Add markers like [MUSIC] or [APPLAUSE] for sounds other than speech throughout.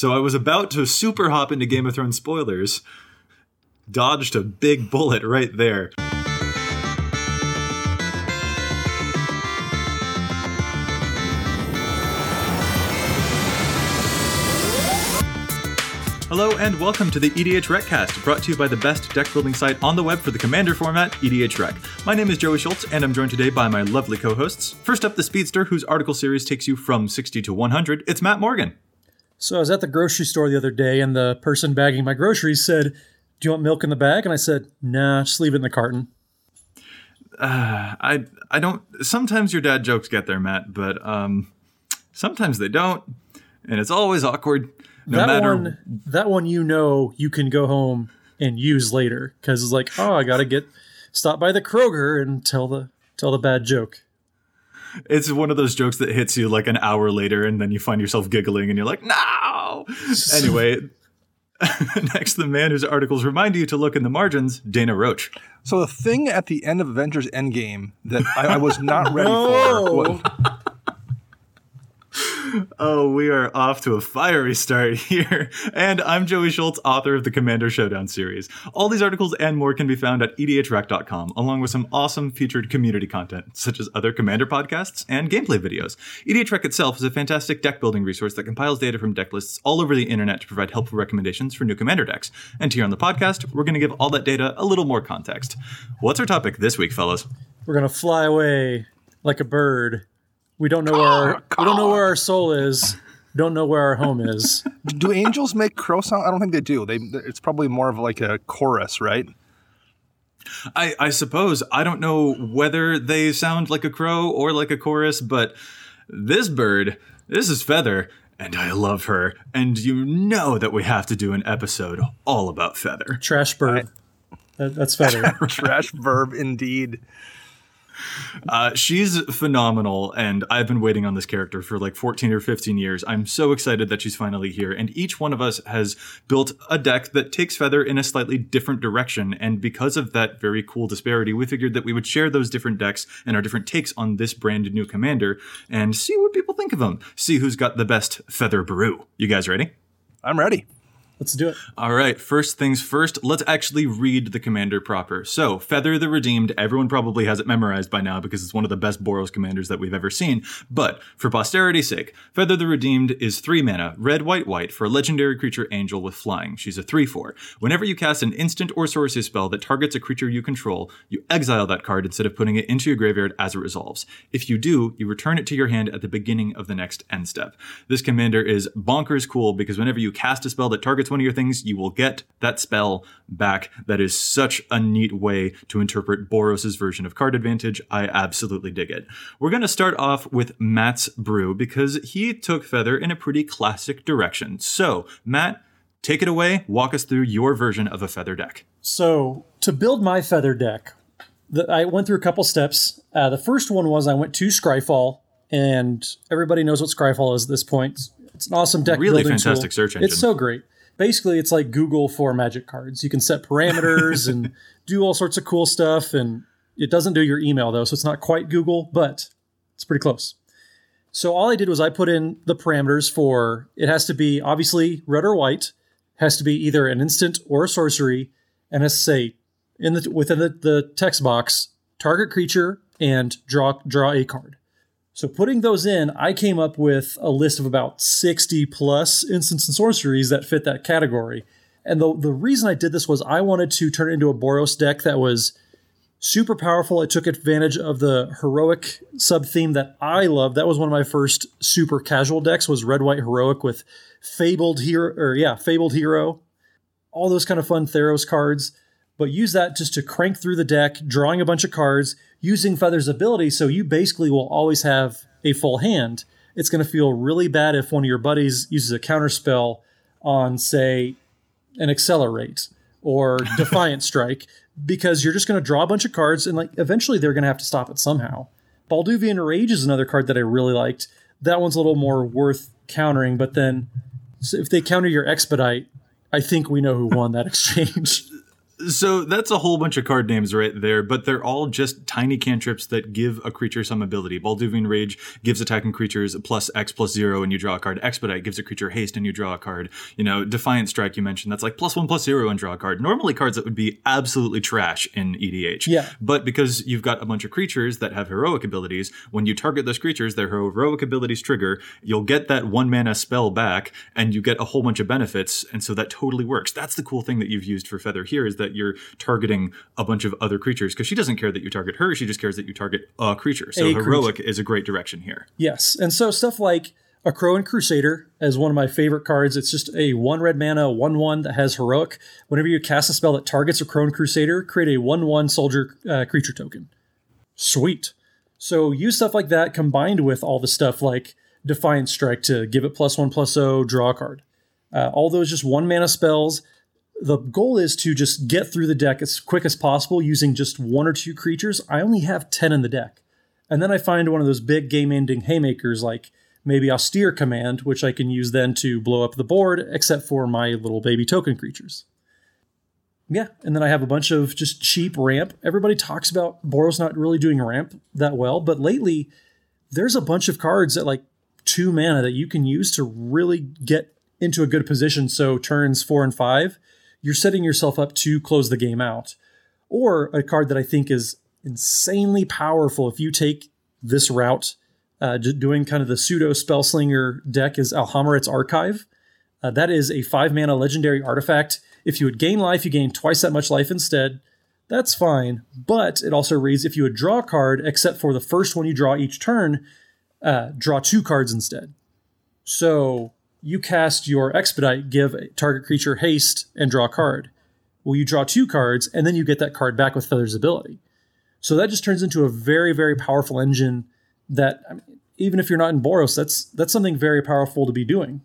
So I was about to super hop into Game of Thrones spoilers, dodged a big bullet right there. Hello and welcome to the EDH Recast, brought to you by the best deck building site on the web for the Commander format, EDH Rec. My name is Joey Schultz, and I'm joined today by my lovely co-hosts. First up, the Speedster, whose article series takes you from 60 to 100. It's Matt Morgan. So I was at the grocery store the other day, and the person bagging my groceries said, "Do you want milk in the bag?" And I said, "Nah, just leave it in the carton." Uh, I I don't. Sometimes your dad jokes get there, Matt, but um, sometimes they don't, and it's always awkward. No that matter one, that one, you know, you can go home and use later because it's like, oh, I gotta get stop by the Kroger and tell the tell the bad joke. It's one of those jokes that hits you like an hour later, and then you find yourself giggling, and you're like, no. [LAUGHS] anyway, [LAUGHS] next, the man whose articles remind you to look in the margins, Dana Roach. So the thing at the end of Avengers Endgame that I, I was not ready [LAUGHS] No. for. Oh, we are off to a fiery start [LAUGHS] here. And I'm Joey Schultz, author of the Commander Showdown series. All these articles and more can be found at edhrec.com, along with some awesome featured community content, such as other Commander podcasts and gameplay videos. EDHREC itself is a fantastic deck building resource that compiles data from deck lists all over the internet to provide helpful recommendations for new Commander decks. And here on the podcast, we're going to give all that data a little more context. What's our topic this week, fellas? We're gonna fly away like a bird. We don't know where our, we don't know where our soul is. Don't know where our home is. do angels make crow sound? I don't think they do. They it's probably more of like a chorus, right? I, I suppose I don't know whether they sound like a crow or like a chorus, but this bird, this is Feather, and I love her. And you know that we have to do an episode all about Feather. Trash bird. That, that's feather. [LAUGHS] Trash verb indeed. Uh, she's phenomenal, and I've been waiting on this character for like 14 or 15 years. I'm so excited that she's finally here, and each one of us has built a deck that takes Feather in a slightly different direction. And because of that very cool disparity, we figured that we would share those different decks and our different takes on this brand new commander and see what people think of them. See who's got the best Feather brew. You guys ready? I'm ready. Let's do it. All right, first things first, let's actually read the commander proper. So, Feather the Redeemed, everyone probably has it memorized by now because it's one of the best Boros commanders that we've ever seen. But for posterity's sake, Feather the Redeemed is 3 mana, red, white, white, for a legendary creature angel with flying. She's a 3 4. Whenever you cast an instant or sorcery spell that targets a creature you control, you exile that card instead of putting it into your graveyard as it resolves. If you do, you return it to your hand at the beginning of the next end step. This commander is bonkers cool because whenever you cast a spell that targets one of your things, you will get that spell back. That is such a neat way to interpret Boros' version of card advantage. I absolutely dig it. We're going to start off with Matt's brew because he took Feather in a pretty classic direction. So, Matt, take it away. Walk us through your version of a Feather deck. So to build my feather deck, the, I went through a couple steps. Uh, the first one was I went to Scryfall, and everybody knows what Scryfall is at this point. It's, it's an awesome deck Really fantastic tool. search engine. It's so great. Basically, it's like Google for Magic cards. You can set parameters and [LAUGHS] do all sorts of cool stuff, and it doesn't do your email though, so it's not quite Google, but it's pretty close. So all I did was I put in the parameters for it has to be obviously red or white, has to be either an instant or a sorcery, and has to say in the within the, the text box target creature and draw draw a card. So putting those in, I came up with a list of about 60 plus instants and sorceries that fit that category. And the the reason I did this was I wanted to turn it into a Boros deck that was super powerful. It took advantage of the heroic sub theme that I love. That was one of my first super casual decks was red white heroic with fabled hero or yeah, fabled hero. All those kind of fun Theros cards, but use that just to crank through the deck, drawing a bunch of cards, using Feather's ability so you basically will always have a full hand. It's going to feel really bad if one of your buddies uses a counter spell on say an accelerate or [LAUGHS] defiant strike because you're just going to draw a bunch of cards and like eventually they're going to have to stop it somehow. Balduvian Rage is another card that I really liked. That one's a little more worth countering, but then so if they counter your expedite, I think we know who won that [LAUGHS] exchange. So that's a whole bunch of card names right there, but they're all just tiny cantrips that give a creature some ability. Balduvian Rage gives attacking creatures plus X plus zero and you draw a card. Expedite gives a creature haste and you draw a card. You know, Defiant Strike you mentioned, that's like plus one plus zero and draw a card. Normally cards that would be absolutely trash in EDH. Yeah. But because you've got a bunch of creatures that have heroic abilities, when you target those creatures, their heroic abilities trigger, you'll get that one mana spell back and you get a whole bunch of benefits. And so that totally works. That's the cool thing that you've used for Feather here is that you're targeting a bunch of other creatures because she doesn't care that you target her. She just cares that you target a creature. So A heroic is a great direction here. Yes. And so stuff like Akroan Crusader as one of my favorite cards. It's just a one red mana, one one that has heroic. Whenever you cast a spell that targets Akroan Crusader, create a one one soldier uh, creature token. Sweet. So use stuff like that combined with all the stuff like Defiant Strike to give it plus one plus O, draw a card. Uh, all those just one mana spells. The goal is to just get through the deck as quick as possible using just one or two creatures. I only have 10 in the deck. And then I find one of those big game ending haymakers like maybe Austere Command, which I can use then to blow up the board, except for my little baby token creatures. Yeah, and then I have a bunch of just cheap ramp. Everybody talks about Boros not really doing ramp that well, but lately there's a bunch of cards at like two mana that you can use to really get into a good position. So turns four and five, you're setting yourself up to close the game out. Or a card that I think is insanely powerful if you take this route, uh, doing kind of the pseudo spellslinger deck is Alhammarret's Archive. Uh, that is a five mana legendary artifact. If you would gain life, you gain twice that much life instead. That's fine, but it also reads if you would draw a card, except for the first one you draw each turn, uh, draw two cards instead. So you cast your expedite, give a target creature haste, and draw a card. Well, you draw two cards, and then you get that card back with Feather's ability. So that just turns into a very, very powerful engine. That even if you're not in Boros, that's that's something very powerful to be doing.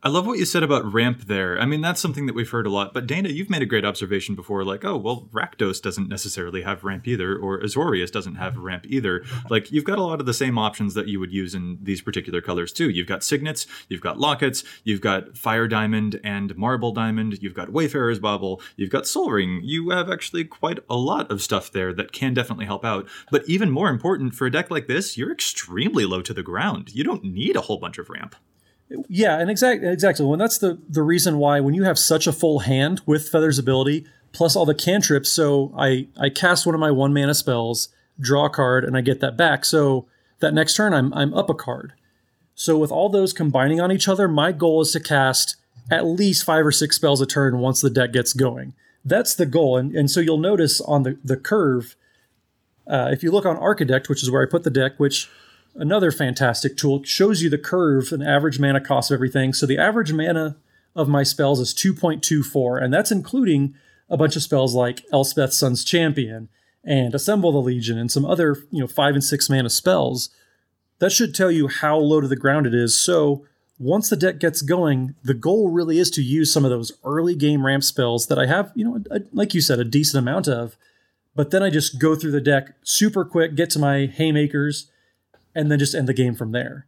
I love what you said about ramp there. I mean, that's something that we've heard a lot. But Dana, you've made a great observation before, like, oh, well, Rakdos doesn't necessarily have ramp either, or Azorius doesn't have mm-hmm. ramp either. Like, you've got a lot of the same options that you would use in these particular colors too. You've got signets, you've got lockets, you've got fire diamond and marble diamond, you've got wayfarer's bauble, you've got Sol Ring. You have actually quite a lot of stuff there that can definitely help out. But even more important for a deck like this, you're extremely low to the ground. You don't need a whole bunch of ramp. Yeah, and exact exactly. When that's the the reason why when you have such a full hand with Feather's ability plus all the cantrips, so I I cast one of my one mana spells, draw a card, and I get that back. So that next turn I'm I'm up a card. So with all those combining on each other, my goal is to cast at least five or six spells a turn once the deck gets going. That's the goal, and and so you'll notice on the the curve. Uh, if you look on Archidekt, which is where I put the deck, which another fantastic tool. shows you the curve and average mana cost of everything. So the average mana of my spells is 2.24, and that's including a bunch of spells like Elspeth Sun's Champion and Assemble the Legion and some other, you know, five and six mana spells. That should tell you how low to the ground it is. So once the deck gets going, the goal really is to use some of those early game ramp spells that I have, you know, a, like you said, a decent amount of. But then I just go through the deck super quick, get to my haymakers, and then just end the game from there.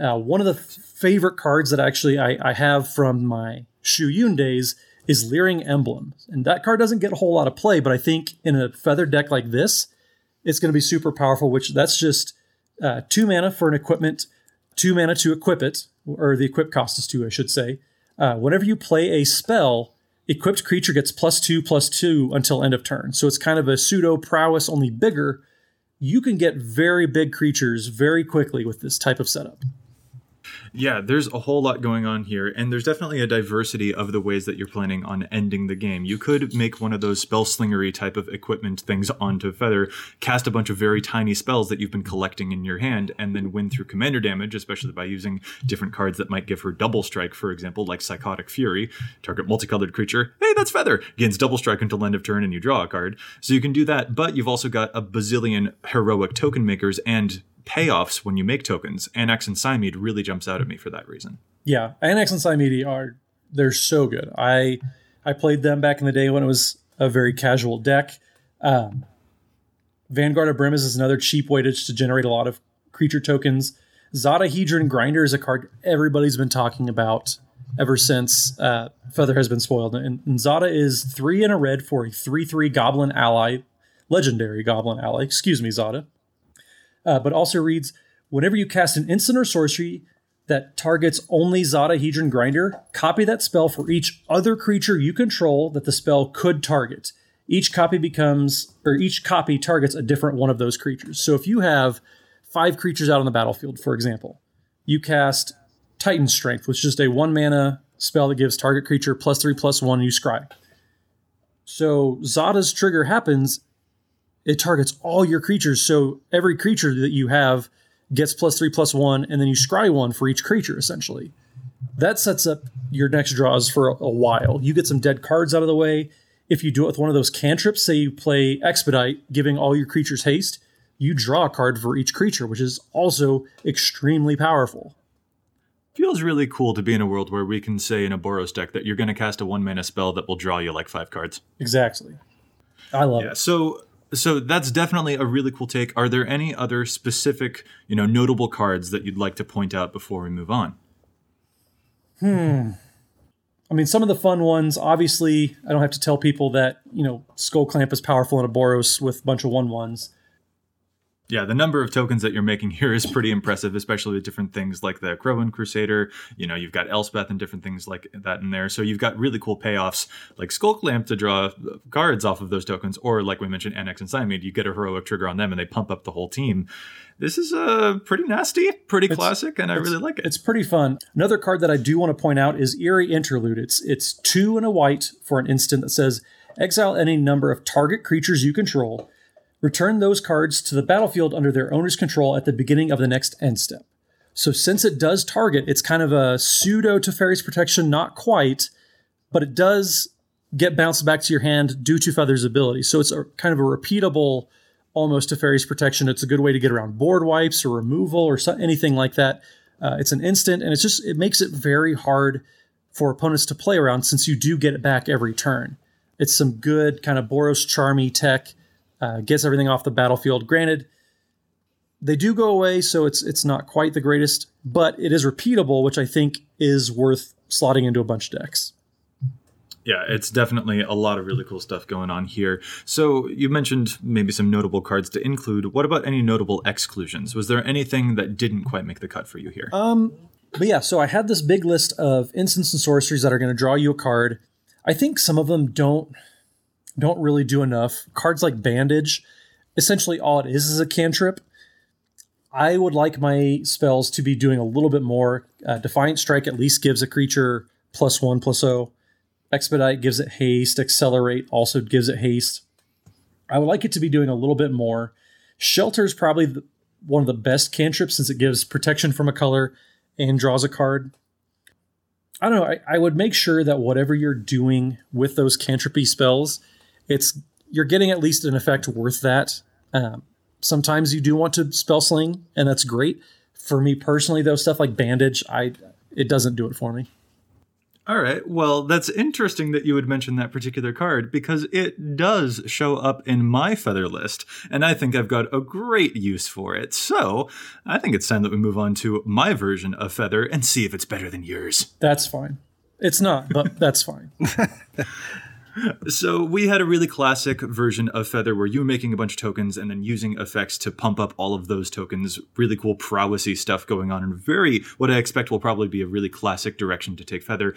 Uh, one of the f- favorite cards that actually I, I have from my Shu Yun days is Leering Emblem. And that card doesn't get a whole lot of play, but I think in a feathered deck like this, it's going to be super powerful, which that's just uh, two mana for an equipment, two mana to equip it, or the equip cost is two, I should say. Uh, whenever you play a spell, equipped creature gets plus two, plus two until end of turn. So it's kind of a pseudo prowess, only bigger. You can get very big creatures very quickly with this type of setup. Yeah, there's a whole lot going on here, and there's definitely a diversity of the ways that you're planning on ending the game. You could make one of those spell slingery type of equipment things onto Feather, cast a bunch of very tiny spells that you've been collecting in your hand, and then win through commander damage, especially by using different cards that might give her double strike, for example, like Psychotic Fury. Target multicolored creature, hey, that's Feather, gains double strike until end of turn, and you draw a card. So you can do that, but you've also got a bazillion heroic token makers and payoffs when you make tokens. Anax and Cymede really jumps out at me for that reason. Yeah, Anax and Cymede are they're so good. I I played them back in the day when it was a very casual deck. Um, Vanguard of Brimaz is another cheap way to, to generate a lot of creature tokens. Zada Hedron Grinder is a card everybody's been talking about. ever since uh, Feather has been spoiled. And, and Zada is three in a red for a 3 3 Goblin ally, legendary Goblin ally. Excuse me, Zada. Uh, but also reads whenever you cast an instant or sorcery that targets only Zada Hedron Grinder, copy that spell for each other creature you control that the spell could target. Each copy becomes, or each copy targets a different one of those creatures. So if you have five creatures out on the battlefield, for example, you cast Titan Strength, which is just a one mana spell that gives target creature plus three plus one, and you scry. So Zada's trigger happens, it targets all your creatures. So every creature that you have gets plus three plus one, and then you scry one for each creature, essentially. That sets up your next draws for a, a while. You get some dead cards out of the way. If you do it with one of those cantrips, say you play Expedite, giving all your creatures haste, you draw a card for each creature, which is also extremely powerful. Feels really cool to be in a world where we can say in a Boros deck that you're going to cast a one mana spell that will draw you like five cards. Exactly. I love Yeah. it. So so that's definitely a really cool take. Are there any other specific, you know, notable cards that you'd like to point out before we move on? Hmm. I mean, some of the fun ones, obviously, I don't have to tell people that, you know, Skullclamp is powerful in a Boros with a bunch of 1 1s. Yeah, the number of tokens that you're making [LAUGHS] here is pretty impressive, especially with different things like the Akroan Crusader. You know, you've got Elspeth and different things like that in there. So you've got really cool payoffs like Skullclamp to draw cards off of those tokens, or like we mentioned, Anax and Cymede, you get a heroic trigger on them and they pump up the whole team. This is uh, pretty nasty, pretty classic, and I really like it. It's pretty fun. Another card that I do want to point out is Eerie Interlude. It's it's two and a white for an instant that says exile any number of target creatures you control. Return those cards to the battlefield under their owner's control at the beginning of the next end step. So since it does target, it's kind of a pseudo Teferi's protection, not quite, but it does get bounced back to your hand due to Feather's ability. So it's a kind of a repeatable almost Teferi's protection. It's a good way to get around board wipes or removal or so, anything like that. Uh, it's an instant, and it's just it makes it very hard for opponents to play around since you do get it back every turn. It's some good kind of Boros charmy tech. Uh, gets everything off the battlefield. Granted, they do go away, so it's it's not quite the greatest, but it is repeatable, which I think is worth slotting into a bunch of decks. Yeah, it's definitely a lot of really cool stuff going on here. So you mentioned maybe some notable cards to include. What about any notable exclusions? Was there anything that didn't quite make the cut for you here? Um, but yeah, so I had this big list of instants and sorceries that are going to draw you a card. I think some of them don't don't really do enough. Cards like Bandage, essentially all it is is a cantrip. I would like my spells to be doing a little bit more. Uh, Defiant Strike at least gives a creature plus one plus O. Expedite gives it haste. Accelerate also gives it haste. I would like it to be doing a little bit more. Shelter is probably the, one of the best cantrips since it gives protection from a color and draws a card. I don't know. I, I would make sure that whatever you're doing with those cantropy spells, it's you're getting at least an effect worth that. Um, sometimes you do want to spell sling, and that's great. For me personally, though, stuff like bandage, I it doesn't do it for me. All right. Well, that's interesting that you would mention that particular card because it does show up in my feather list, and I think I've got a great use for it. So I think it's time that we move on to my version of feather and see if it's better than yours. That's fine. It's not, but that's fine. [LAUGHS] So we had a really classic version of Feather where you were making a bunch of tokens and then using effects to pump up all of those tokens. Really cool prowessy stuff going on and very what I expect will probably be a really classic direction to take Feather.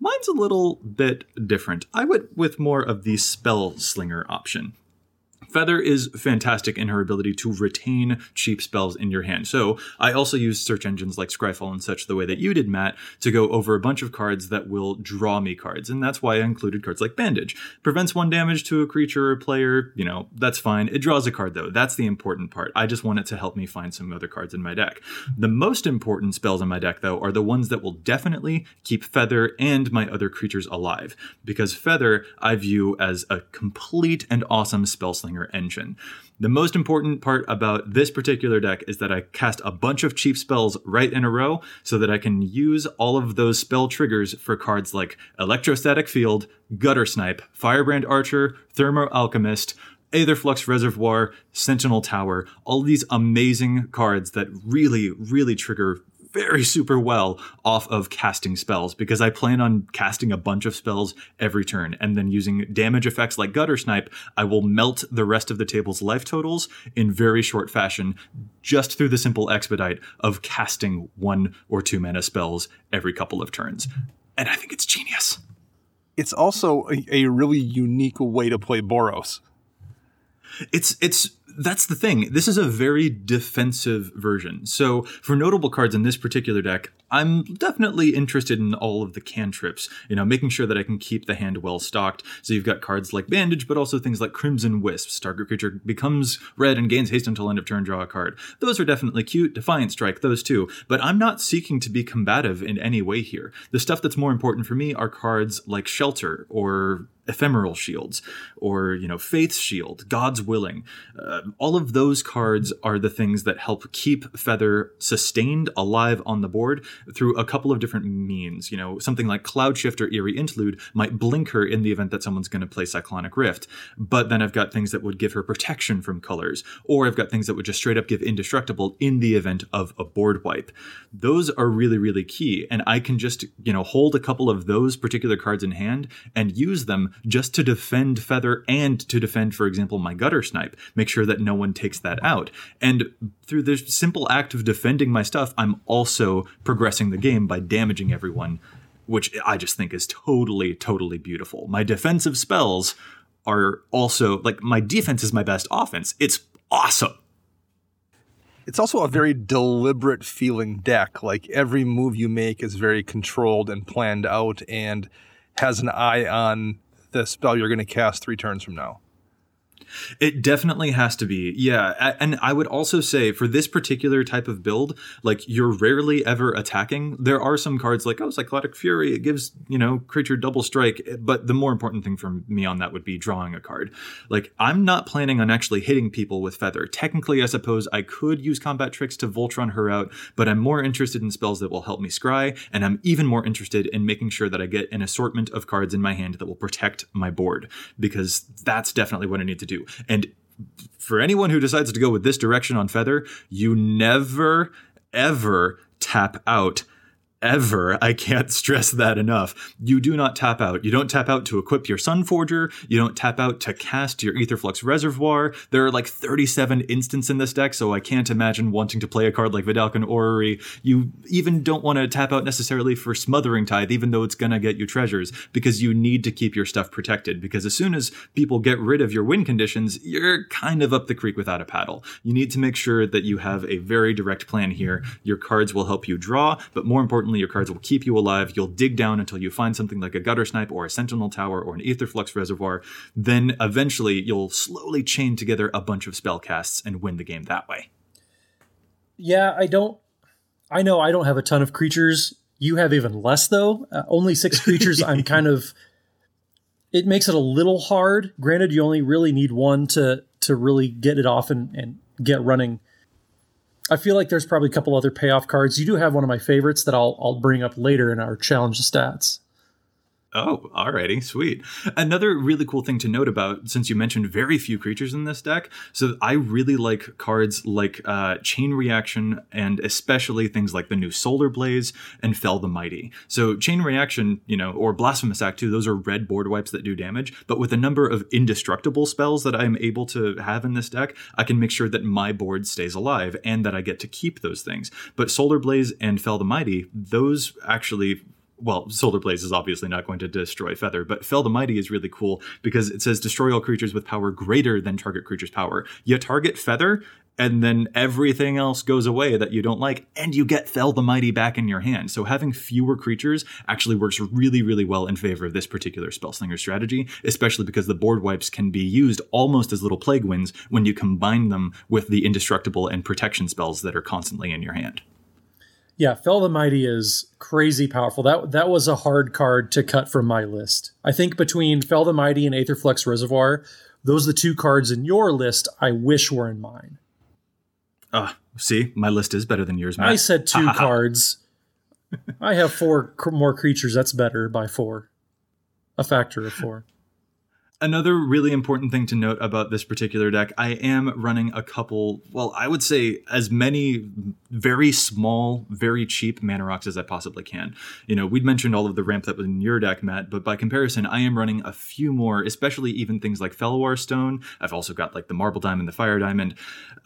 Mine's a little bit different. I went with more of the spell slinger option. Feather is fantastic in her ability to retain cheap spells in your hand. So I also use search engines like Scryfall and such the way that you did, Matt, to go over a bunch of cards that will draw me cards. And that's why I included cards like Bandage. Prevents one damage to a creature or player, you know, that's fine. It draws a card though. That's the important part. I just want it to help me find some other cards in my deck. The most important spells in my deck though are the ones that will definitely keep Feather and my other creatures alive. Because Feather I view as a complete and awesome spell slinger engine. The most important part about this particular deck is that I cast a bunch of cheap spells right in a row so that I can use all of those spell triggers for cards like Electrostatic Field, Guttersnipe, Firebrand Archer, Thermo Alchemist, Aetherflux Reservoir, Sentinel Tower, all these amazing cards that really, really trigger very super well off of casting spells because I plan on casting a bunch of spells every turn and then using damage effects like Guttersnipe, I will melt the rest of the table's life totals in very short fashion just through the simple expedite of casting one or two mana spells every couple of turns. And I think it's genius. It's also a, a really unique way to play Boros. It's it's that's the thing. This is a very defensive version. So for notable cards in this particular deck, I'm definitely interested in all of the cantrips, you know, making sure that I can keep the hand well stocked. So you've got cards like Bandage, but also things like Crimson Wisps. Target creature becomes red and gains haste until end of turn, draw a card. Those are definitely cute. Defiant Strike, those too. But I'm not seeking to be combative in any way here. The stuff that's more important for me are cards like Shelter or ephemeral shields or you know faith's shield god's willing uh, all of those cards are the things that help keep feather sustained alive on the board through a couple of different means you know something like cloud shift or eerie interlude might blink her in the event that someone's going to play cyclonic rift but then i've got things that would give her protection from colors or i've got things that would just straight up give indestructible in the event of a board wipe those are really really key and i can just you know hold a couple of those particular cards in hand and use them just to defend Feather and to defend, for example, my Guttersnipe, make sure that no one takes that out. And through this simple act of defending my stuff, I'm also progressing the game by damaging everyone, which I just think is totally, totally beautiful. My defensive spells are also like my defense is my best offense. It's awesome. It's also a very deliberate feeling deck. Like every move you make is very controlled and planned out and has an eye on the spell you're going to cast three turns from now. It definitely has to be. Yeah. And I would also say for this particular type of build, like you're rarely ever attacking. There are some cards like, oh, Psychotic Fury, it gives, you know, creature double strike. But the more important thing for me on that would be drawing a card. Like, I'm not planning on actually hitting people with Feather. Technically, I suppose I could use combat tricks to Voltron her out, but I'm more interested in spells that will help me scry. And I'm even more interested in making sure that I get an assortment of cards in my hand that will protect my board, because that's definitely what I need to do. And for anyone who decides to go with this direction on Feather, you never, ever tap out ever. I can't stress that enough. You do not tap out. You don't tap out to equip your Sunforger. You don't tap out to cast your Aetherflux Reservoir. There are like 37 instants in this deck, so I can't imagine wanting to play a card like Vedalken Orrery. You even don't want to tap out necessarily for Smothering Tithe, even though it's gonna get you treasures, because you need to keep your stuff protected. Because as soon as people get rid of your win conditions, you're kind of up the creek without a paddle. You need to make sure that you have a very direct plan here. Your cards will help you draw, but more importantly, importantly, your cards will keep you alive. You'll dig down until you find something like a Guttersnipe or a sentinel tower or an aetherflux reservoir. Then eventually you'll slowly chain together a bunch of spell casts and win the game that way. Yeah, I don't. I know I don't have a ton of creatures. You have even less though. Uh, only six [LAUGHS] creatures. I'm kind of. It makes it a little hard. Granted, you only really need one to to really get it off and, and get running. I feel like there's probably a couple other payoff cards. You do have one of my favorites that I'll I'll bring up later in our challenge stats. Oh, alrighty, sweet. Another really cool thing to note about, since you mentioned very few creatures in this deck, so I really like cards like uh, Chain Reaction and especially things like the new Solar Blaze and Fell the Mighty. So Chain Reaction, you know, or Blasphemous Act 2, those are red board wipes that do damage, but with a number of indestructible spells that I'm able to have in this deck, I can make sure that my board stays alive and that I get to keep those things. But Solar Blaze and Fell the Mighty, those actually well, Solar Blaze is obviously not going to destroy Feather, but Fell the Mighty is really cool because it says destroy all creatures with power greater than target creature's power. You target Feather, and then everything else goes away that you don't like, and you get Fell the Mighty back in your hand. So having fewer creatures actually works really, really well in favor of this particular Spellslinger strategy, especially because the board wipes can be used almost as little plague winds when you combine them with the indestructible and protection spells that are constantly in your hand. Yeah, Fell the Mighty is crazy powerful. That that was a hard card to cut from my list. I think between Fell the Mighty and Aetherflux Reservoir, those are the two cards in your list I wish were in mine. Ah, uh, see, my list is better than yours, Matt. I said two [LAUGHS] cards. I have four cr- more creatures. That's better by four. A factor of four. Another really important thing to note about this particular deck, I am running a couple, well, I would say as many very small, very cheap mana rocks as I possibly can. You know, we'd mentioned all of the ramp that was in your deck, Matt, but by comparison, I am running a few more, especially even things like Fellwar Stone. I've also got like the Marble Diamond, the Fire Diamond.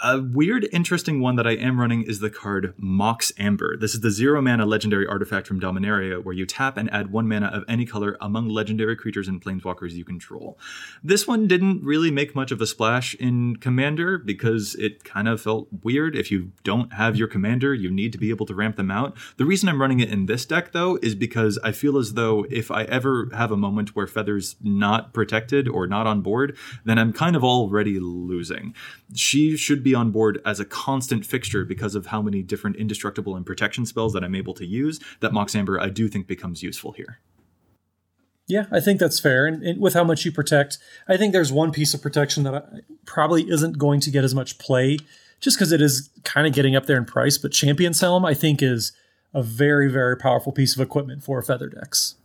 A weird, interesting one that I am running is the card Mox Amber. This is the zero mana legendary artifact from Dominaria where you tap and add one mana of any color among legendary creatures and planeswalkers you control. This one didn't really make much of a splash in Commander because it kind of felt weird. If you don't have your Commander, you need to be able to ramp them out. The reason I'm running it in this deck, though, is because I feel as though if I ever have a moment where Feather's not protected or not on board, then I'm kind of already losing. She should be on board as a constant fixture because of how many different indestructible and protection spells that I'm able to use. That Mox Amber, I do think, becomes useful here. Yeah, I think that's fair. And, and, with how much you protect, I think there's one piece of protection that probably isn't going to get as much play just because it is kind of getting up there in price. But Champion Helm, I think, is a very, very powerful piece of equipment for feather decks.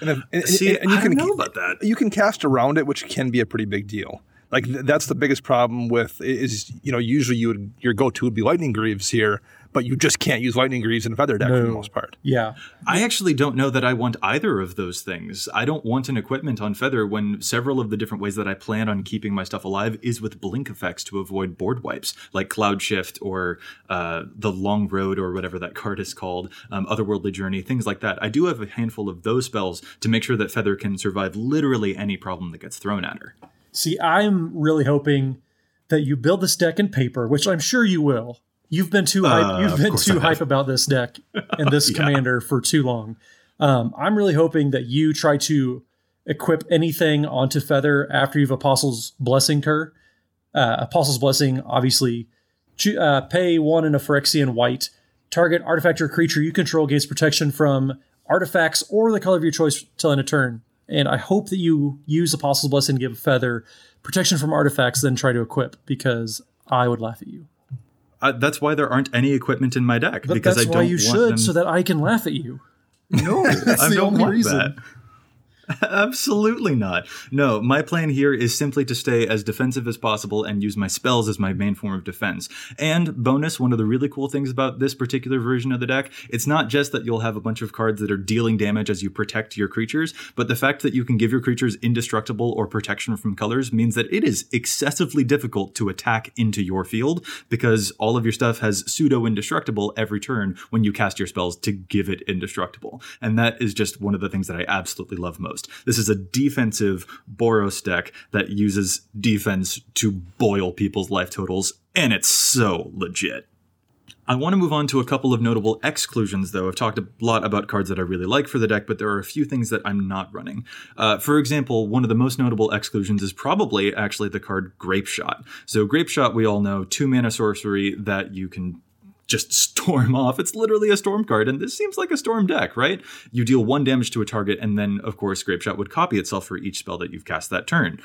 And, and, See, and you can know about that. You can cast around it, which can be a pretty big deal. Like th- that's the biggest problem with is you know usually you would your go to would be lightning greaves here, but you just can't use lightning greaves in a feather deck no. for the most part. Yeah. I actually don't know that I want either of those things. I don't want an equipment on feather when several of the different ways that I plan on keeping my stuff alive is with blink effects to avoid board wipes, like Cloud Shift or uh, the Long Road or whatever that [LAUGHS] card is called, um, Otherworldly Journey, things like that. I do have a handful of those spells to make sure that feather can survive literally any problem that gets thrown at her. See, I'm really hoping that you build this deck in paper, which I'm sure you will. You've been too hype. Uh, you've been too hype about this deck and this [LAUGHS] yeah. commander for too long. Um, I'm really hoping that you try to equip anything onto Feather after you've Apostle's Blessing her. Uh, Apostle's Blessing, obviously, uh, pay one in a Phyrexian white. Target artifact or creature you control gains protection from artifacts or the color of your choice till end of turn. And I hope that you use Apostle's Blessing to give a Feather protection from artifacts, then try to equip because I would laugh at you. Uh, that's why there aren't any equipment in my deck but because that's I don't why you should, them... so that I can laugh at you. No, [LAUGHS] I don't want reason. that. [LAUGHS] Absolutely not. No, my plan here is simply to stay as defensive as possible and use my spells as my main form of defense. And bonus, one of the really cool things about this particular version of the deck, it's not just that you'll have a bunch of cards that are dealing damage as you protect your creatures, but the fact that you can give your creatures indestructible or protection from colors means that it is excessively difficult to attack into your field because all of your stuff has pseudo indestructible every turn when you cast your spells to give it indestructible. And that is just one of the things that I absolutely love most. This is a defensive Boros deck that uses defense to boil people's life totals, and it's so legit. I want to move on to a couple of notable exclusions, though. I've talked a lot about cards that I really like for the deck, but there are a few things that I'm not running. Uh, for example, one of the most notable exclusions is probably actually the card Grapeshot. So, Grapeshot, we all know, two mana sorcery that you can just [LAUGHS] storm off. It's literally a storm card, and this seems like a storm deck, right? You deal one damage to a target, and then, of course, Grapeshot would copy itself for each spell that you've cast that turn.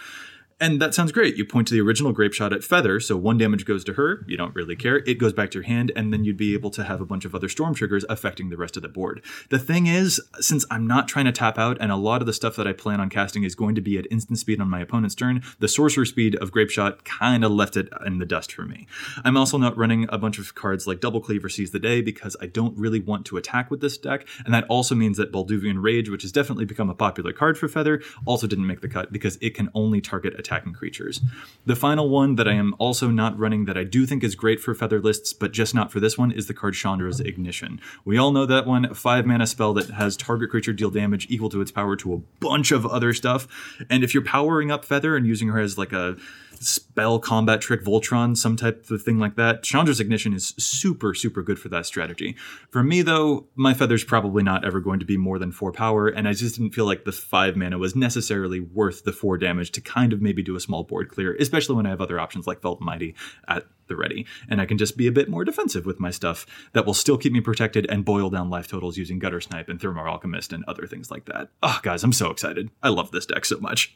And that sounds great. You point to the original Grapeshot at Feather, so one damage goes to her. You don't really care. It goes back to your hand, and then you'd be able to have a bunch of other storm triggers affecting the rest of the board. The thing is, since I'm not trying to tap out, and a lot of the stuff that I plan on casting is going to be at instant speed on my opponent's turn, the sorcerer speed of Grapeshot kind of left it in the dust for me. I'm also not running a bunch of cards like Double Cleaver Seize the Day because I don't really want to attack with this deck, and that also means that Balduvian Rage, which has definitely become a popular card for Feather, also didn't make the cut because it can only target attacking creatures. The final one that I am also not running that I do think is great for feather lists, but just not for this one, is the card Chandra's Ignition. We all know that one, five mana spell that has target creature deal damage equal to its power to a bunch of other stuff. And if you're powering up Feather and using her as like a spell combat trick Voltron, some type of thing like that. Chandra's Ignition is super, super good for that strategy. For me, though, my feather's probably not ever going to be more than four power, and I just didn't feel like the five mana was necessarily worth the four damage to kind of maybe do a small board clear, especially when I have other options like Felt Mighty at the ready. And I can just be a bit more defensive with my stuff that will still keep me protected and boil down life totals using Guttersnipe and Thermo Alchemist and other things like that. Oh, guys, I'm so excited. I love this deck so much.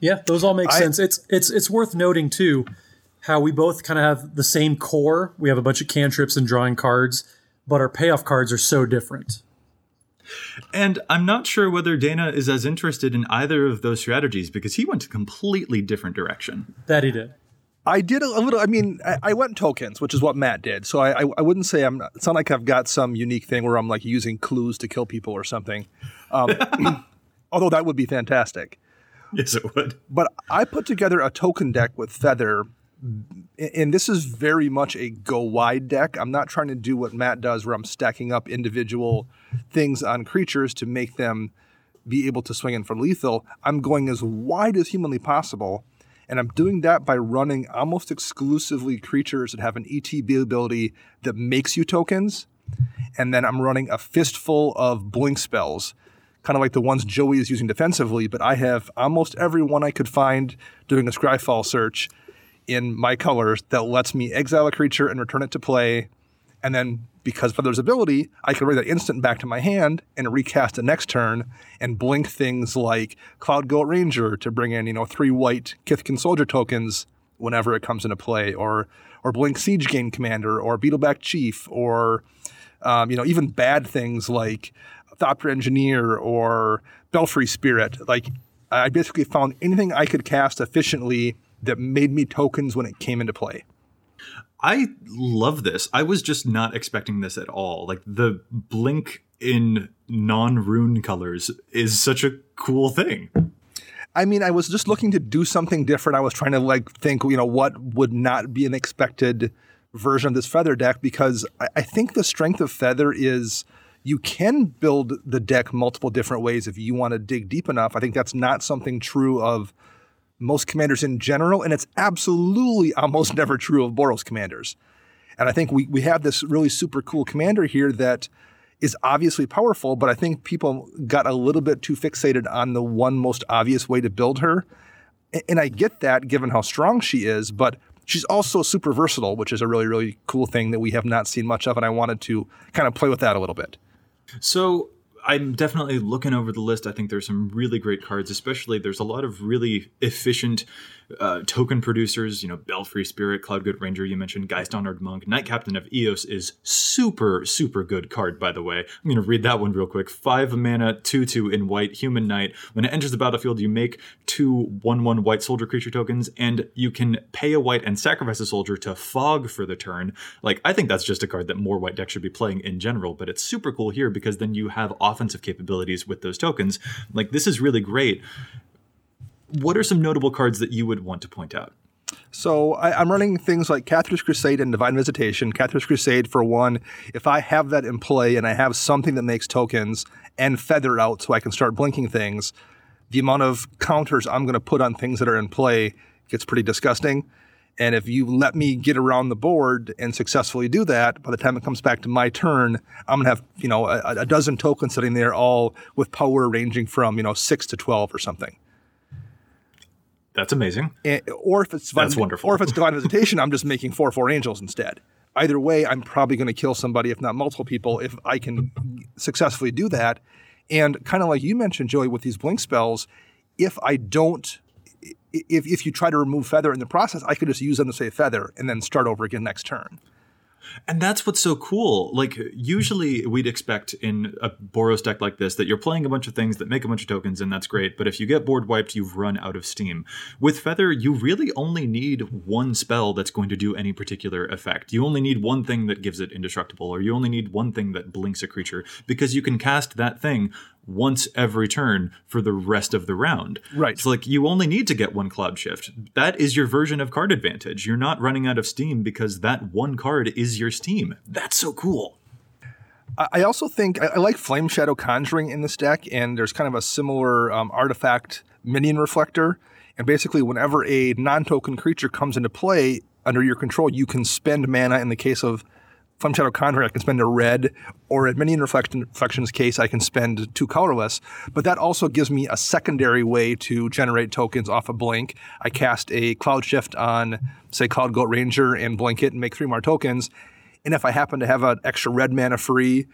Yeah, those all make I- sense. It's it's it's worth noting too how we both kind of have the same core. We have a bunch of cantrips and drawing cards, but our payoff cards are so different. And I'm not sure whether Dana is as interested in either of those strategies because he went a completely different direction. That he did. I did a, a little. I mean, I, I went tokens, which is what Matt did. So I, I, I wouldn't say I'm. It's not like I've got some unique thing where I'm like using clues to kill people or something. Um, [COUGHS] although that would be fantastic. [LAUGHS] Yes, it would. But I put together a token deck with Feather, and this is very much a go wide deck. I'm not trying to do what Matt does, where I'm stacking up individual things on creatures to make them be able to swing in for lethal. I'm going as wide as humanly possible, and I'm doing that by running almost exclusively creatures that have an ETB ability that makes you tokens, and then I'm running a fistful of blink spells kind of like the ones Joey is using defensively, but I have almost every one I could find doing a Scryfall search in my colors that lets me exile a creature and return it to play. And then because of there's ability, I can bring that instant back to my hand and recast the next turn and blink things like Cloudgoat Ranger to bring in, you know, three white Kithkin soldier tokens whenever it comes into play, or or blink Siege-Gang Commander or Beetleback Chief, or um, you know, even bad things like Thopter Engineer or Belfry Spirit. Like I basically found anything I could cast efficiently that made me tokens when it came into play. I love this. I was just not expecting this at all. Like the blink in non-rune colors is such a cool thing. I mean, I was just looking to do something different. I was trying to like think, you know, what would not be an expected version of this feather deck because I, I think the strength of feather is you can build the deck multiple different ways if you want to dig deep enough. I think that's not something true of most commanders in general, and it's absolutely almost [LAUGHS] never true of Boros commanders. And I think we, we have this really super cool commander here that is obviously powerful, but I think people got a little bit too fixated on the one most obvious way to build her. And I get that given how strong she is, but she's also super versatile, which is a really, really cool thing that we have not seen much of. And I wanted to kind of play with that a little bit. So I'm definitely looking over the list. I think there's some really great cards, especially there's a lot of really efficient uh, token producers. You know, Belfry Spirit, Cloudgoat Ranger, you mentioned Geist Honored Monk. Knight Captain of Eos is super, super good card, by the way. I'm going to read that one real quick. Five mana, 2 2 in white, Human Knight. When it enters the battlefield, you make two 1 1 white soldier creature tokens, and you can pay a white and sacrifice a soldier to fog for the turn. Like, I think that's just a card that more white decks should be playing in general, but it's super cool here because then you have offensive capabilities with those tokens. Like, this is really great. What are some notable cards that you would want to point out? So I, I'm running things like Cathars' Crusade and Divine Visitation. Cathars' Crusade, for one, if I have that in play and I have something that makes tokens and feather out so I can start blinking things, the amount of counters I'm going to put on things that are in play gets pretty disgusting. And if you let me get around the board and successfully do that, by the time it comes back to my turn, I'm gonna have you know a, a dozen tokens sitting there, all with power ranging from you know six to twelve or something. That's amazing. And, or if it's divine, That's wonderful. Or if it's divine visitation, I'm just making four four angels instead. Either way, I'm probably going to kill somebody, if not multiple people, if I can successfully do that. And kind of like you mentioned, Joey, with these blink spells, if I don't, if if you try to remove feather in the process, I could just use them to say feather and then start over again next turn. And that's what's so cool. Like, usually we'd expect in a Boros deck like this that you're playing a bunch of things that make a bunch of tokens, and that's great. But if you get board wiped, you've run out of steam. With Feather, you really only need one spell that's going to do any particular effect. You only need one thing that gives it indestructible, or you only need one thing that blinks a creature, because you can cast that thing once every turn for the rest of the round. Right. So like you only need to get one cloud shift. That is your version of card advantage. You're not running out of steam because that one card is your steam. That's so cool. I I also think I, I like Flameshadow Conjuring in this deck, and there's kind of a similar um, artifact minion reflector. And basically, whenever a non-token creature comes into play under your control, you can spend mana in the case of Flame Shadow Conjurer, I can spend a red, or in Minion Reflection, Reflection's case, I can spend two colorless. But that also gives me a secondary way to generate tokens off a of blink. I cast a Cloud Shift on, say, Cloudgoat Ranger and blink it and make three more tokens. And if I happen to have an extra red mana free,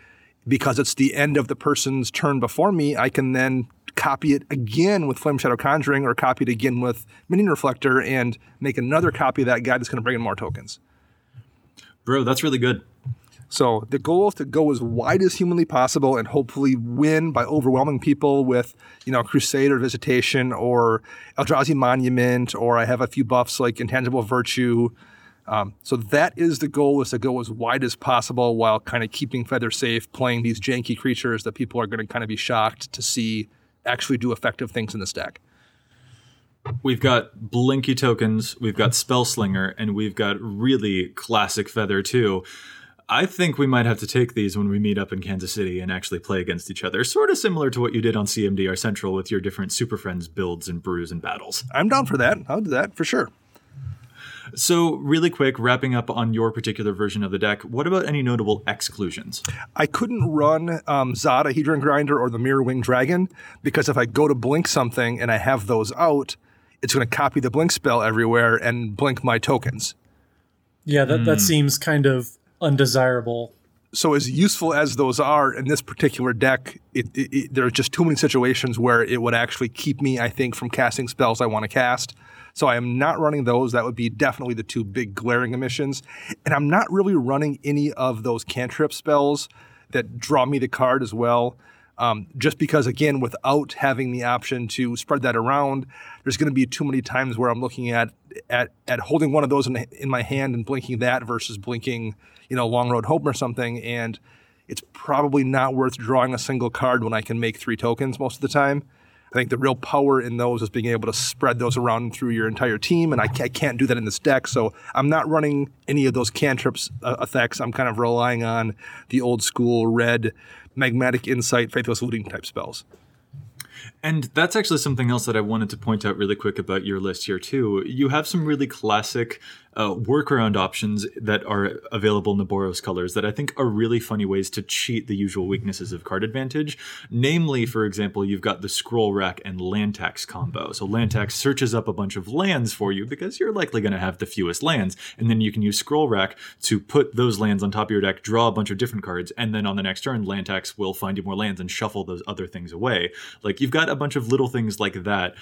because it's the end of the person's turn before me, I can then copy it again with Flameshadow Conjuring or copy it again with Minion Reflector and make another copy of that guy that's going to bring in more tokens. Bro, that's really good. So the goal is to go as wide as humanly possible and hopefully win by overwhelming people with, you know, Crusader Visitation or Eldrazi Monument, or I have a few buffs like Intangible Virtue. Um, so that is the goal is to go as wide as possible while kind of keeping Feather safe, playing these janky creatures that people are going to kind of be shocked to see actually do effective things in this deck. We've got Blinky tokens, we've got Spellslinger, and we've got really classic Feather too. I think we might have to take these when we meet up in Kansas City and actually play against each other. Sort of similar to what you did on CMDR Central with your different Super Friends builds and brews and battles. I'm down for that. I'll do that for sure. So, really quick, wrapping up on your particular version of the deck, what about any notable exclusions? I couldn't run um, Zada, Hedron Grinder, or the Mirror Wing Dragon because if I go to blink something and I have those out, it's going to copy the blink spell everywhere and blink my tokens. Yeah, that, mm. that hmm. seems kind of undesirable. So, as useful as those are in this particular deck, it, it, it, there are just too many situations where it would actually keep me, I think, from casting spells I want to cast. So I am not running those. That would be definitely the two big glaring omissions. And I'm not really running any of those cantrip spells that draw me the card as well. Um, just because, again, without having the option to spread that around, there's going to be too many times where I'm looking at at at holding one of those in, in my hand and blinking that versus blinking, you know, Long Road Home or something, and it's probably not worth drawing a single card when I can make three tokens most of the time. I think the real power in those is being able to spread those around through your entire team, and I, I can't do that in this deck. So I'm not running any of those cantrips uh, effects. I'm kind of relying on the old school red magmatic insight, faithless looting type spells. And that's actually something else that I wanted to point out really quick about your list here too. You have some really classic uh, workaround options that are available in the Boros colors that I think are really funny ways to cheat the usual weaknesses of card advantage. Namely, for example, you've got the scroll rack and land tax combo. So land tax searches up a bunch of lands for you because you're likely going to have the fewest lands, and then you can use scroll rack to put those lands on top of your deck, draw a bunch of different cards, and then on the next turn, land tax will find you more lands and shuffle those other things away. Like you've got a bunch of little things like that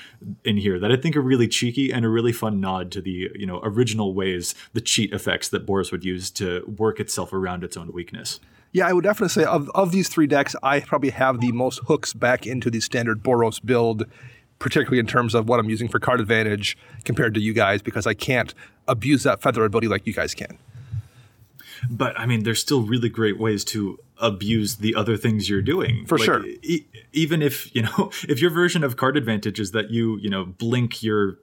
in here that I think are really cheeky and a really fun nod to the you know original ways the cheat effects that Boros would use to work itself around its own weakness. Yeah, I would definitely say of, of these three decks, I probably have the most hooks back into the standard Boros build, particularly in terms of what I'm using for card advantage compared to you guys, because I can't abuse that feather ability like you guys can. But I mean, there's still really great ways to abuse the other things you're doing. For like, sure. E- even if, [LAUGHS] you know, if your version of card advantage is that you, you know, blink your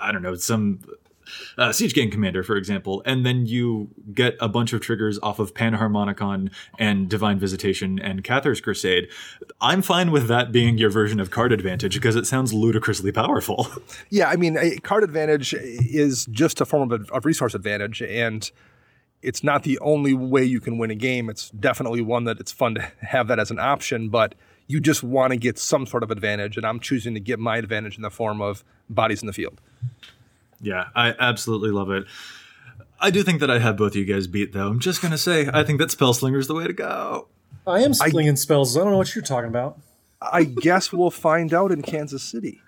I don't know, some uh, Siege Gang Commander, for example, and then you get a bunch of triggers off of Panharmonicon and Divine Visitation and Cathars Crusade, I'm fine with that being your version of card advantage because it sounds ludicrously powerful. [LAUGHS] Yeah, I mean, card advantage is just a form of, of resource advantage, and it's not the only way you can win a game. It's definitely one that it's fun to have that as an option, but you just want to get some sort of advantage, and I'm choosing to get my advantage in the form of bodies in the field. Yeah, I absolutely love it. I do think that I have both of you guys beat, though. I'm just gonna say I think that Spellslinger is the way to go. I am slinging I, spells. I don't know what you're talking about. I guess we'll find out in Kansas City.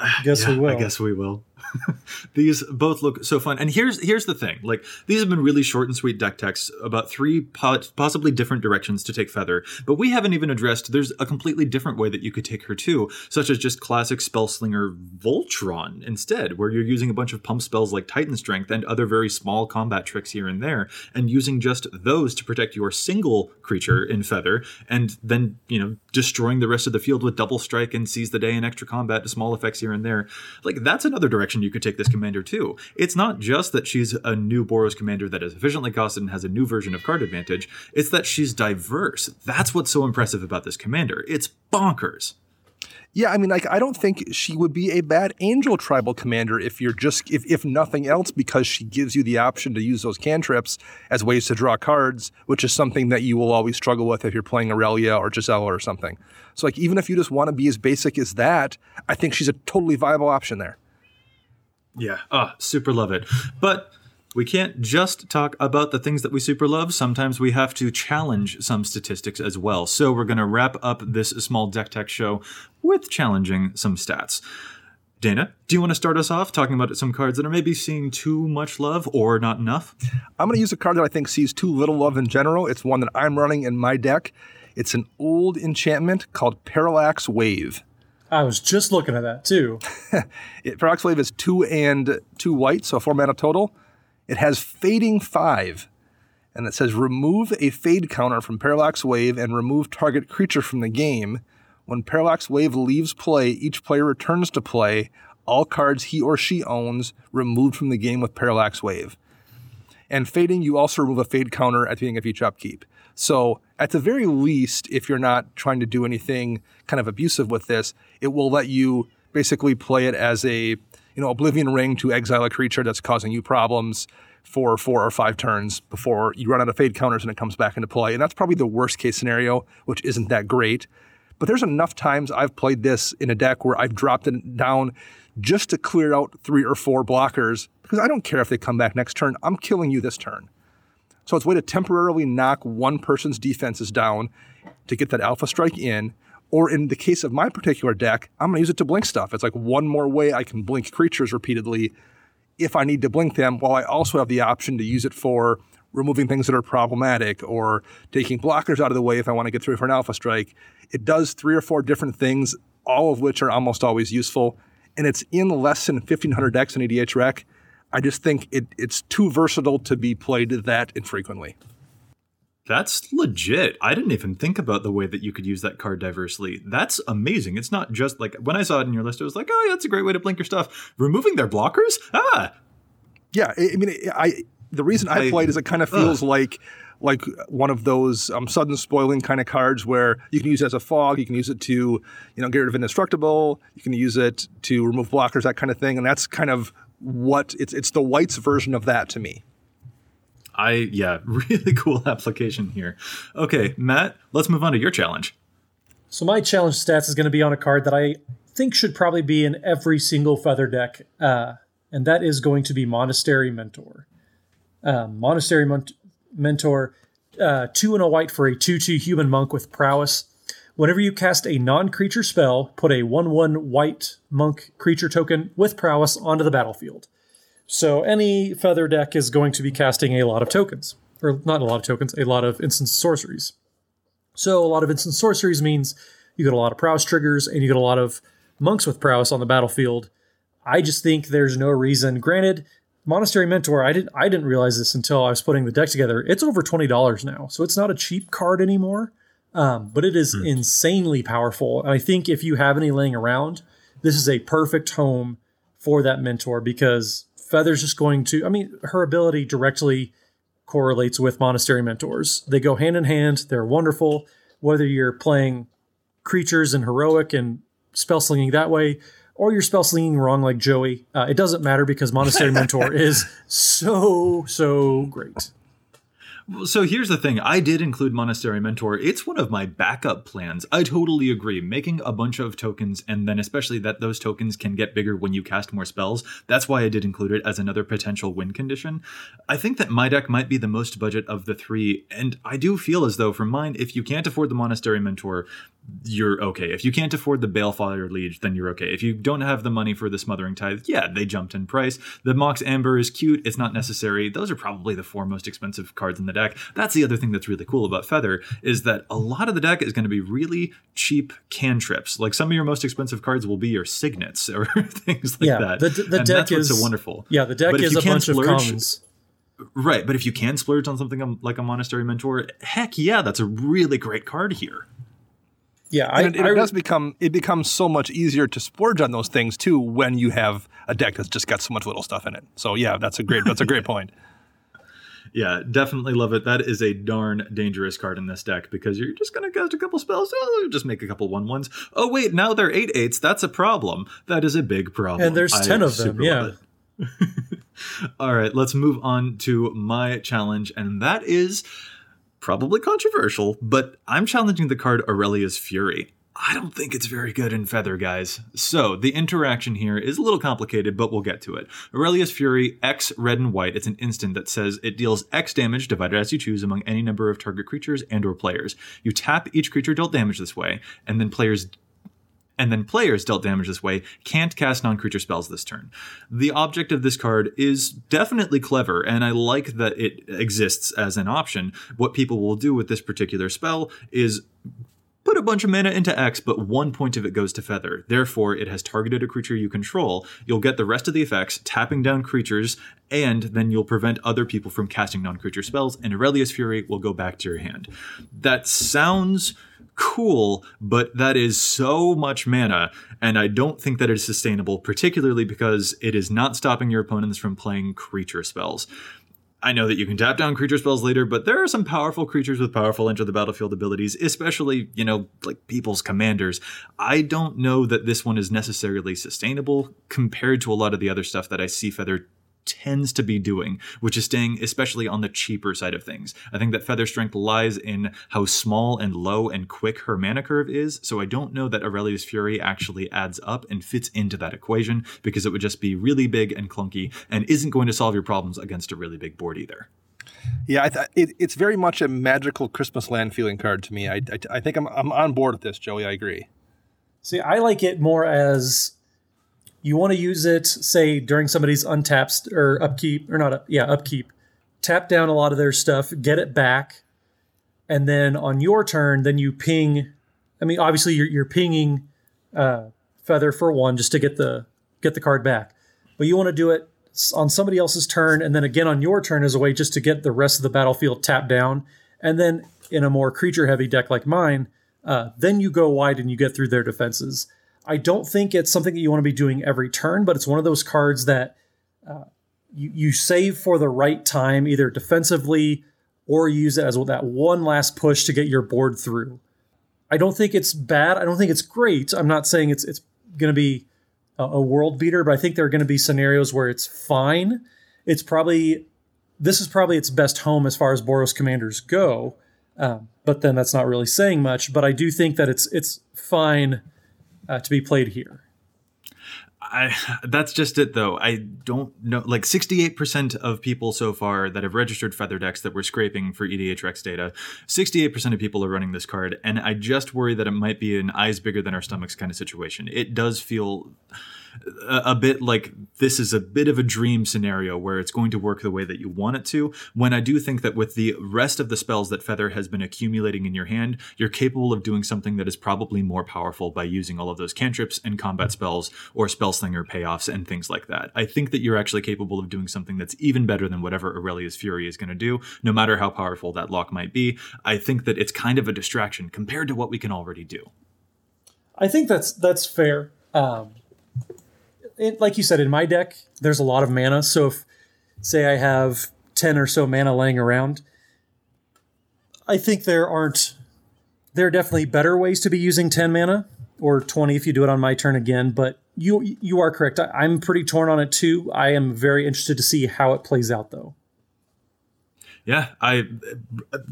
I guess yeah, we will. I guess we will. [LAUGHS] these both look so fun. And here's here's the thing: like these have been really short and sweet deck techs about three possibly different directions to take Feather, but we haven't even addressed. There's a completely different way that you could take her too, such as just classic Spellslinger Voltron instead, where you're using a bunch of pump spells like Titan Strength and other very small combat tricks here and there, and using just those to protect your single creature in Feather, and then you know destroying the rest of the field with Double Strike and Seize the Day and extra combat to small effects here and there. Like that's another direction you could take this commander too. It's not just that she's a new Boros commander that is efficiently costed and has a new version of card advantage, it's that she's diverse. That's what's so impressive about this commander. It's bonkers. Yeah, I mean, like I don't think she would be a bad angel tribal commander if you're just if if nothing else because she gives you the option to use those cantrips as ways to draw cards, which is something that you will always struggle with if you're playing Aurelia or Gisela or something. So like even if you just want to be as basic as that, I think she's a totally viable option there. Yeah, ah, super love it. But we can't just talk about the things that we super love. Sometimes we have to challenge some statistics as well. So we're going to wrap up this small deck tech show with challenging some stats. Dana, do you want to start us off talking about some cards that are maybe seeing too much love or not enough? I'm going to use a card that I think sees too little love in general. It's one that I'm running in my deck. It's an old enchantment called Parallax Wave. I was just looking at that too. [LAUGHS] Parallax Wave is two and two white, so four mana total. It has Fading 5, and it says remove a fade counter from Parallax Wave and remove target creature from the game. When Parallax Wave leaves play, each player returns to play all cards he or she owns removed from the game with Parallax Wave. And fading, you also remove a fade counter at the beginning of each upkeep. So, at the very least, if you're not trying to do anything kind of abusive with this, it will let you basically play it as a you know, Oblivion Ring to exile a creature that's causing you problems for four or five turns before you run out of fade counters and it comes back into play. And that's probably the worst case scenario, which isn't that great. But there's enough times I've played this in a deck where I've dropped it down just to clear out three or four blockers because I don't care if they come back next turn. I'm killing you this turn. So it's a way to temporarily knock one person's defenses down to get that alpha strike in or in the case of my particular deck, I'm going to use it to blink stuff. It's like one more way I can blink creatures repeatedly if I need to blink them, while I also have the option to use it for removing things that are problematic or taking blockers out of the way if I want to get through for an alpha strike. It does three or four different things, all of which are almost always useful. And it's in less than 1500 decks in EDH Rec. I just think it, it's too versatile to be played that infrequently. That's legit. I didn't even think about the way that you could use that card diversely. That's amazing. It's not just like when I saw it in your list, I was like, oh, yeah, that's a great way to blink your stuff. Removing their blockers? Ah. Yeah, I mean, I the reason I, I played is it kind of feels uh. like like one of those um, sudden spoiling kind of cards where you can use it as a fog, you can use it to you know get rid of indestructible, you can use it to remove blockers, that kind of thing, and that's kind of what it's it's the whites version of that to me. I yeah, [LAUGHS] really cool application here. Okay, Matt, let's move on to your challenge. So my challenge stats is going to be on a card that I think should probably be in every single feather deck, uh, and that is going to be Monastery Mentor. Uh, Monastery Mon- Mentor, uh, two and a white for a two-two human monk with prowess. Whenever you cast a non-creature spell, put a one-one white monk creature token with prowess onto the battlefield. So any feather deck is going to be casting a lot of tokens, or not a lot of tokens, a lot of instant sorceries. So a lot of instant sorceries means you get a lot of prowess triggers and you get a lot of monks with prowess on the battlefield. I just think there's no reason. Granted, Monastery Mentor, I didn't I didn't realize this until I was putting the deck together. It's over twenty dollars now, so it's not a cheap card anymore. Um, but it is hmm. insanely powerful. And I think if you have any laying around, this is a perfect home for that mentor because Feather's just going to, I mean, her ability directly correlates with monastery mentors. They go hand in hand, they're wonderful. Whether you're playing creatures and heroic and spell slinging that way, or you're spell slinging wrong like Joey, uh, it doesn't matter because monastery [LAUGHS] mentor is so, so great. So here's the thing. I did include Monastery Mentor. It's one of my backup plans. I totally agree. Making a bunch of tokens and then especially that those tokens can get bigger when you cast more spells. That's why I did include it as another potential win condition. I think that my deck might be the most budget of the three. And I do feel as though for mine, if you can't afford the Monastery Mentor, you're okay. If you can't afford the Balefire Liege, then you're okay. If you don't have the money for the Smothering Tithe, yeah, they jumped in price. The Mox Amber is cute. It's not necessary. Those are probably the four most expensive cards in the deck. That's the other thing that's really cool about Feather is that a lot of the deck is going to be really cheap cantrips. Like some of your most expensive cards will be your signets [LAUGHS] or things like yeah, that. The, the and deck is so wonderful. Yeah, the deck is a bunch splurge, of commons. Right, but if you can splurge on something um, like a Monastery Mentor, heck yeah, that's a really great card here. Yeah, I, it, it I, does become it becomes so much easier to splurge on those things too when you have a deck that's just got so much little stuff in it. So yeah, that's a great that's a great [LAUGHS] point. Yeah, definitely love it. That is a darn dangerous card in this deck because you're just going to cast a couple spells. Oh, just make a couple one ones. Oh, wait, now they're eight eights. That's a problem. That is a big problem. And there's 10 of them, yeah. [LAUGHS] All right, let's move on to my challenge, and that is probably controversial, but I'm challenging the card Aurelia's Fury. I don't think it's very good in Feather, guys. So, the interaction here is a little complicated, but we'll get to it. Aurelia's Fury, X red and white. It's an instant that says it deals X damage divided as you choose among any number of target creatures and or players. You tap each creature dealt damage this way, and then players and then players dealt damage this way can't cast non-creature spells this turn. The object of this card is definitely clever, and I like that it exists as an option. What people will do with this particular spell is put a bunch of mana into X, but one point of it goes to Feather. Therefore, it has targeted a creature you control. You'll get the rest of the effects, tapping down creatures, and then you'll prevent other people from casting non creature spells, and Aurelia's Fury will go back to your hand. That sounds cool, but that is so much mana, and I don't think that it is sustainable, particularly because it is not stopping your opponents from playing creature spells. I know that you can tap down creature spells later, but there are some powerful creatures with powerful enter the battlefield abilities, especially, you know, like people's commanders. I don't know that this one is necessarily sustainable compared to a lot of the other stuff that I see Feather tends to be doing, which is staying especially on the cheaper side of things. I think that Feather Strength lies in how small and low and quick her mana curve is, so I don't know that Aurelia's Fury actually adds up and fits into that equation because it would just be really big and clunky and isn't going to solve your problems against a really big board either. Yeah, th- it, it's very much a magical Christmas land feeling card to me. I, I, I think I'm, I'm on board with this, Joey. I agree. See, I like it more as you want to use it, say during somebody's untapped or upkeep or not, yeah, upkeep. Tap down a lot of their stuff, get it back, and then on your turn, then you ping. I mean, obviously you're, you're pinging uh, feather for one just to get the get the card back, but you want to do it on somebody else's turn, and then again on your turn as a way just to get the rest of the battlefield tapped down, and then in a more creature heavy deck like mine, uh, then you go wide and you get through their defenses. I don't think it's something that you want to be doing every turn, but it's one of those cards that uh, you, you save for the right time, either defensively or use it as that one last push to get your board through. I don't think it's bad. I don't think it's great. I'm not saying it's it's going to be a, a world beater, but I think there are going to be scenarios where it's fine. It's probably this is probably its best home as far as Boros commanders go. Um, but then that's not really saying much. But I do think that it's it's fine uh, to be played here. I, that's just it though. I don't know. Like 68% of people so far that have registered Feather decks that we're scraping for EDHREC data, 68% of people are running this card. And I just worry that it might be an eyes bigger than our stomachs kind of situation. It does feel a, bit like this is a bit of a dream scenario where it's going to work the way that you want it to. When I do think that with the rest of the spells that Feather has been accumulating in your hand, you're capable of doing something that is probably more powerful by using all of those cantrips and combat spells or spell slinger payoffs and things like that. I think that you're actually capable of doing something that's even better than whatever Aurelia's Fury is going to do, no matter how powerful that lock might be. I think that it's kind of a distraction compared to what we can already do. I think that's that's fair. Um, it, like you said, in my deck, there's a lot of mana. So if, say, I have 10 or so mana laying around, I think there aren't, there are definitely better ways to be using 10 mana or 20 if you do it on my turn again. But you, you are correct. I, I'm pretty torn on it too. I am very interested to see how it plays out though. Yeah, I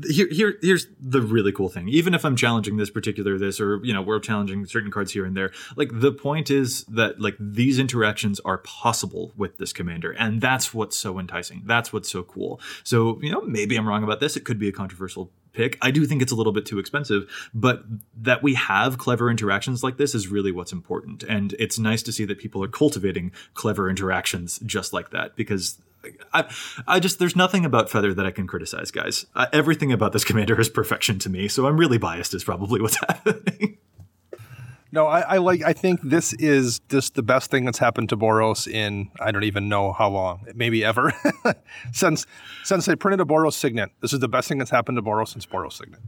here here here's the really cool thing. Even if I'm challenging this particular this or you know, we're challenging certain cards here and there, like the point is that like these interactions are possible with this commander and that's what's so enticing. That's what's so cool. So, you know, maybe I'm wrong about this. It could be a controversial pick. I do think it's a little bit too expensive, but that we have clever interactions like this is really what's important. And it's nice to see that people are cultivating clever interactions just like that because I, I just there's nothing about Feather that I can criticize, guys. Uh, everything about this commander is perfection to me, so I'm really biased. Is probably what's [LAUGHS] happening. No, I, I, like. I think this is just the best thing that's happened to Boros in I don't even know how long, maybe ever, [LAUGHS] since since they printed a Boros Signet. This is the best thing that's happened to Boros since Boros Signet.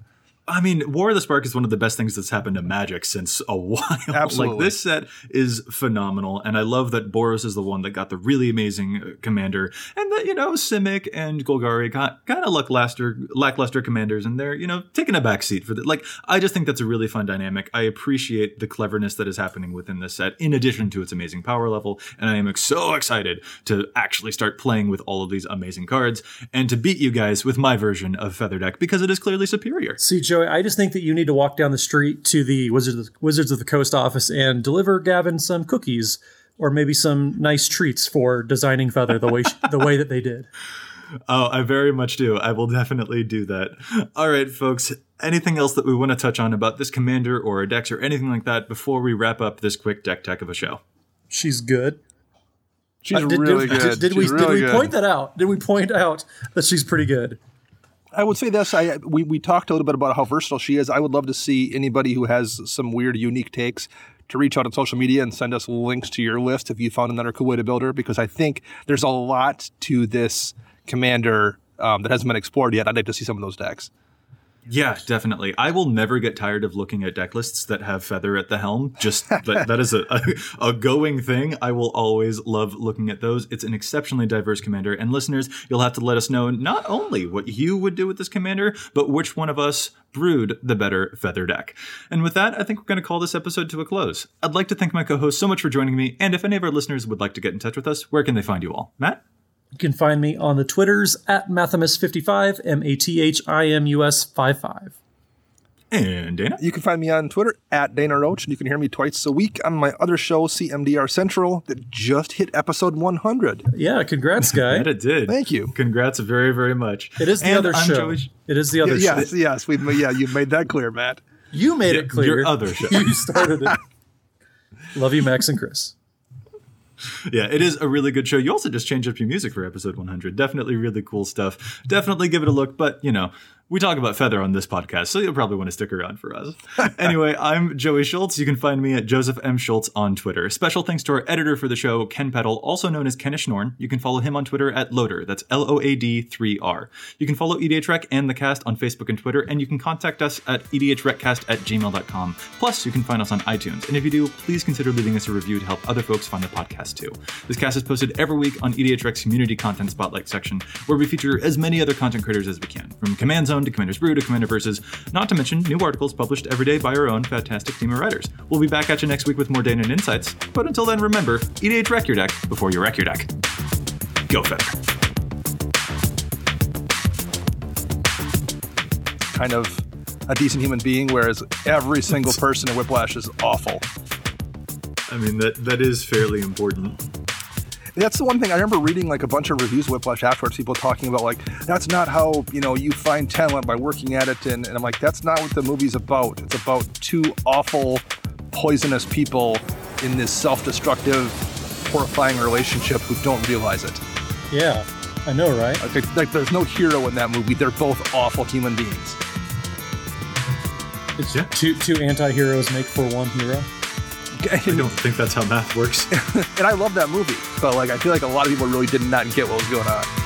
I mean, War of the Spark is one of the best things that's happened to Magic since a [LAUGHS] while. Absolutely. like this set is phenomenal, and I love that Boros is the one that got the really amazing uh, commander, and that you know Simic and Golgari got kind of lackluster, lackluster commanders, and they're you know taking a back seat for that. Like I just think that's a really fun dynamic. I appreciate the cleverness that is happening within this set, in addition to its amazing power level, and I am so excited to actually start playing with all of these amazing cards and to beat you guys with my version of Feather Deck because it is clearly superior. See, Joey, I just think that you need to walk down the street to the Wizards Wizards of the Coast office and deliver Gavin some cookies or maybe some nice treats for designing Feather the way the way that they did. [LAUGHS] Oh, I very much do. I will definitely do that. All right, folks. Anything else that we want to touch on about this commander or a decks or anything like that before we wrap up this quick deck tech of a show? She's good. She's Uh, did, really did, good. Did, did She's we really did we good. point that out? Did we point out that she's pretty good? I would say this. I we, we talked a little bit about how versatile she is. I would love to see anybody who has some weird, unique takes to reach out on social media and send us links to your list if you found another cool way to build her. Because I think there's a lot to this commander um, that hasn't been explored yet. I'd like to see some of those decks. Yeah, definitely. I will never get tired of looking at deck lists that have feather at the helm. Just [LAUGHS] that, that is a, a, a going thing. I will always love looking at those. It's an exceptionally diverse commander. And listeners, you'll have to let us know not only what you would do with this commander, but which one of us brewed the better feather deck. And with that, I think we're going to call this episode to a close. I'd like to thank my co host so much for joining me. And if any of our listeners would like to get in touch with us, where can they find you all? Matt? You can find me on the Twitters at Mathimus55, M A T H I M U S 55. And Dana? You can find me on Twitter at Dana Roach, and you can hear me twice a week on my other show, CMDR Central, that just hit episode 100. Yeah, congrats, [LAUGHS] guy. That it did. Thank you. Congrats very, very much. It is the And other I'm show. Joey- It is the other show. Yes, yes, we yeah, you made that clear, Matt. You made Yeah, it clear. your other show. [LAUGHS] you started it. [LAUGHS] Love you, Max and Chris. Yeah, it is a really good show. You also just changed up your music for episode 100. Definitely really cool stuff. Definitely give it a look, but you know, we talk about Feather on this podcast, so you'll probably want to stick around for us. [LAUGHS] anyway, I'm Joey Schultz. You can find me at Joseph M. Schultz on Twitter. Special thanks to our editor for the show, Ken Peddle, also known as Kenish Norn. You can follow him on Twitter at Loader. That's L O A D 3 R. You can follow EDH Rec and the cast on Facebook and Twitter, and you can contact us at E edhrecast at gmail.com. Plus, you can find us on iTunes. And if you do, please consider leaving us a review to help other folks find the podcast too. This cast is posted every week on E EDH Rec's Community Content Spotlight section, where we feature as many other content creators as we can, from Command Zone to Commander's Brew to Commander Versus, not to mention new articles published every day by our own fantastic team of writers. We'll be back at you next week with more Dana and Insights, but until then, remember, EDH Wreck your deck before you wreck your deck. Go Feather. Kind of a decent human being, whereas every single person in Whiplash is awful. I mean, that that is fairly important. That's the one thing I remember reading like a bunch of reviews of Whiplash afterwards, people talking about like that's not how you know you find talent by working at it, and, and I'm like that's not what the movie's about. It's about two awful, poisonous people in this self-destructive, horrifying relationship who don't realize it. Yeah, I know, right? Like, like there's no hero in that movie. They're both awful human beings. It's Yeah. two two anti-heroes make for one hero. I don't think that's how math works. [LAUGHS] and I love that movie, but like I feel like a lot of people really did not get what was going on.